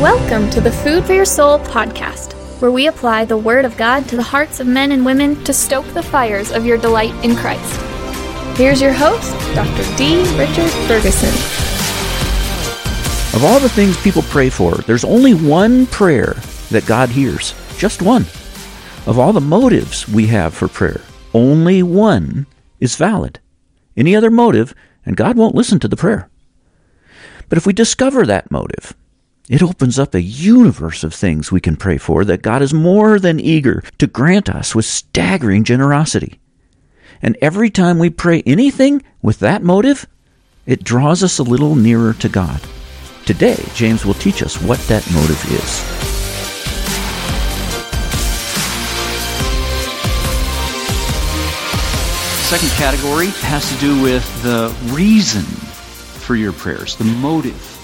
Welcome to the Food for Your Soul podcast, where we apply the Word of God to the hearts of men and women to stoke the fires of your delight in Christ. Here's your host, Dr. D. Richard Ferguson. Of all the things people pray for, there's only one prayer that God hears. Just one. Of all the motives we have for prayer, only one is valid. Any other motive, and God won't listen to the prayer. But if we discover that motive, it opens up a universe of things we can pray for that God is more than eager to grant us with staggering generosity. And every time we pray anything with that motive, it draws us a little nearer to God. Today, James will teach us what that motive is. Second category has to do with the reason for your prayers, the motive.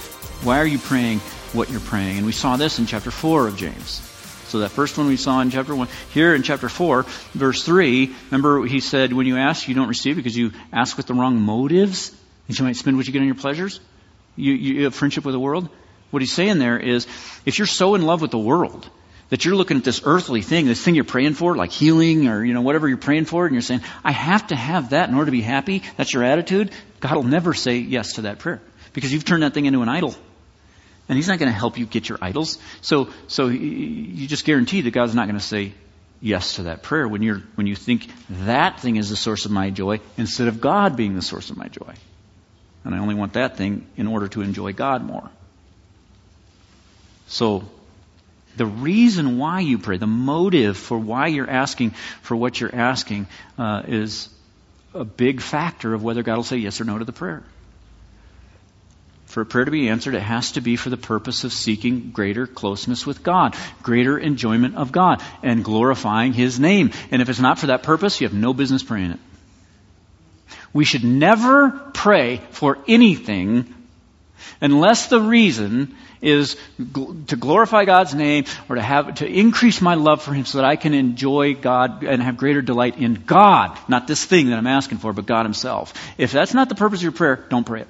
Why are you praying what you're praying? And we saw this in chapter 4 of James. So that first one we saw in chapter 1. Here in chapter 4, verse 3, remember he said, When you ask, you don't receive because you ask with the wrong motives, that you might spend what you get on your pleasures. You, you have friendship with the world. What he's saying there is, if you're so in love with the world, that you're looking at this earthly thing, this thing you're praying for, like healing or, you know, whatever you're praying for, and you're saying, I have to have that in order to be happy, that's your attitude, God will never say yes to that prayer. Because you've turned that thing into an idol. And He's not going to help you get your idols. So, so you just guarantee that God's not going to say yes to that prayer when you're, when you think that thing is the source of my joy instead of God being the source of my joy. And I only want that thing in order to enjoy God more. So, the reason why you pray, the motive for why you're asking for what you're asking, uh, is a big factor of whether God will say yes or no to the prayer. For a prayer to be answered, it has to be for the purpose of seeking greater closeness with God, greater enjoyment of God, and glorifying His name. And if it's not for that purpose, you have no business praying it. We should never pray for anything unless the reason is to glorify God's name or to have to increase my love for him so that I can enjoy God and have greater delight in God, not this thing that I'm asking for, but God himself. If that's not the purpose of your prayer, don't pray it.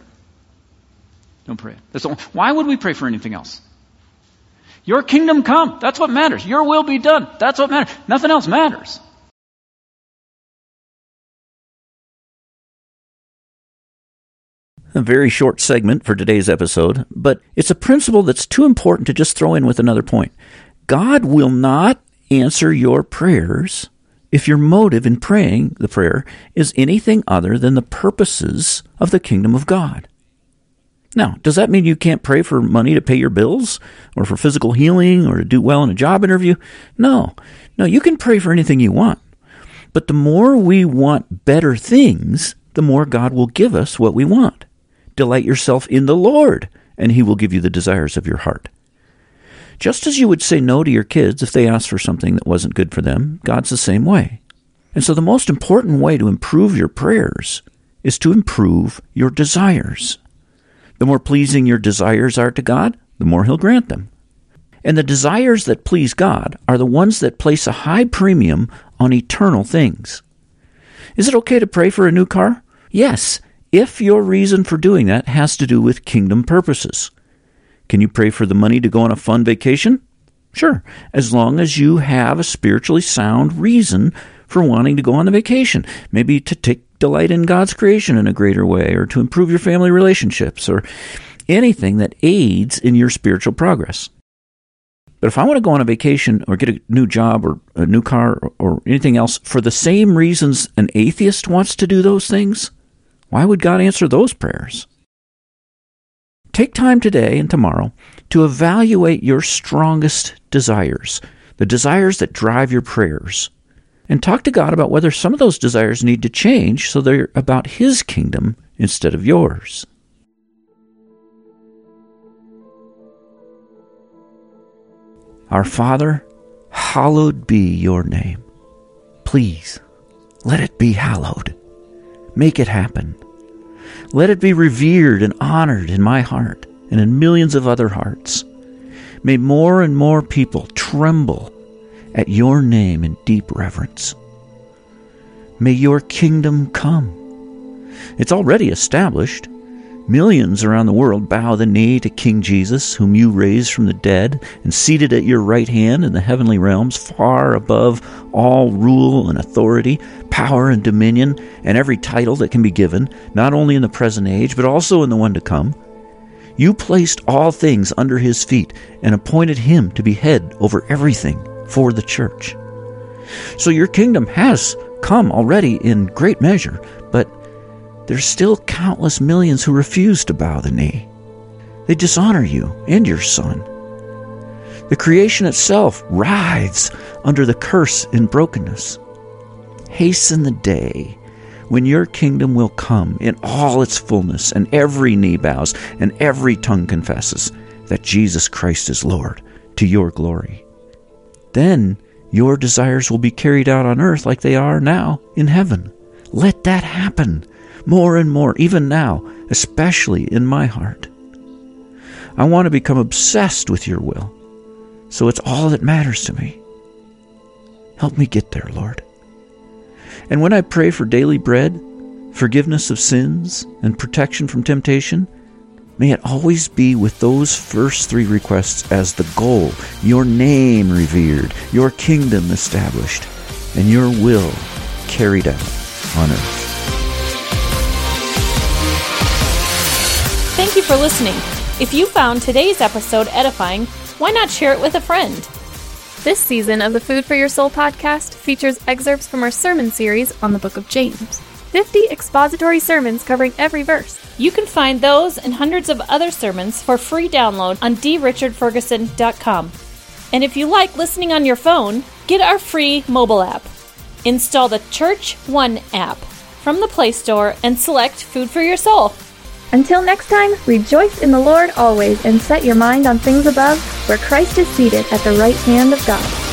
Don't pray. That's all. Why would we pray for anything else? Your kingdom come. That's what matters. Your will be done. That's what matters. Nothing else matters. A very short segment for today's episode, but it's a principle that's too important to just throw in with another point. God will not answer your prayers if your motive in praying the prayer is anything other than the purposes of the kingdom of God. Now, does that mean you can't pray for money to pay your bills or for physical healing or to do well in a job interview? No. No, you can pray for anything you want. But the more we want better things, the more God will give us what we want. Delight yourself in the Lord, and He will give you the desires of your heart. Just as you would say no to your kids if they asked for something that wasn't good for them, God's the same way. And so the most important way to improve your prayers is to improve your desires. The more pleasing your desires are to God, the more He'll grant them. And the desires that please God are the ones that place a high premium on eternal things. Is it okay to pray for a new car? Yes, if your reason for doing that has to do with kingdom purposes. Can you pray for the money to go on a fun vacation? Sure, as long as you have a spiritually sound reason for wanting to go on the vacation. Maybe to take delight in God's creation in a greater way, or to improve your family relationships, or anything that aids in your spiritual progress. But if I want to go on a vacation or get a new job or a new car or, or anything else for the same reasons an atheist wants to do those things, why would God answer those prayers? Take time today and tomorrow to evaluate your strongest desires, the desires that drive your prayers, and talk to God about whether some of those desires need to change so they're about His kingdom instead of yours. Our Father, hallowed be your name. Please, let it be hallowed. Make it happen. Let it be revered and honored in my heart and in millions of other hearts. May more and more people tremble at your name in deep reverence. May your kingdom come. It's already established. Millions around the world bow the knee to King Jesus, whom you raised from the dead and seated at your right hand in the heavenly realms, far above all rule and authority, power and dominion, and every title that can be given, not only in the present age, but also in the one to come. You placed all things under his feet and appointed him to be head over everything for the church. So your kingdom has come already in great measure, but there's still countless millions who refuse to bow the knee. They dishonor you and your Son. The creation itself writhes under the curse and brokenness. Hasten the day when your kingdom will come in all its fullness, and every knee bows and every tongue confesses that Jesus Christ is Lord to your glory. Then your desires will be carried out on earth like they are now in heaven. Let that happen more and more, even now, especially in my heart. I want to become obsessed with your will, so it's all that matters to me. Help me get there, Lord. And when I pray for daily bread, forgiveness of sins, and protection from temptation, may it always be with those first three requests as the goal your name revered, your kingdom established, and your will carried out on earth. Thank you for listening. If you found today's episode edifying, why not share it with a friend? This season of the Food for Your Soul podcast features excerpts from our sermon series on the book of James 50 expository sermons covering every verse. You can find those and hundreds of other sermons for free download on drichardferguson.com. And if you like listening on your phone, get our free mobile app. Install the Church One app from the Play Store and select Food for Your Soul. Until next time, rejoice in the Lord always and set your mind on things above, where Christ is seated at the right hand of God.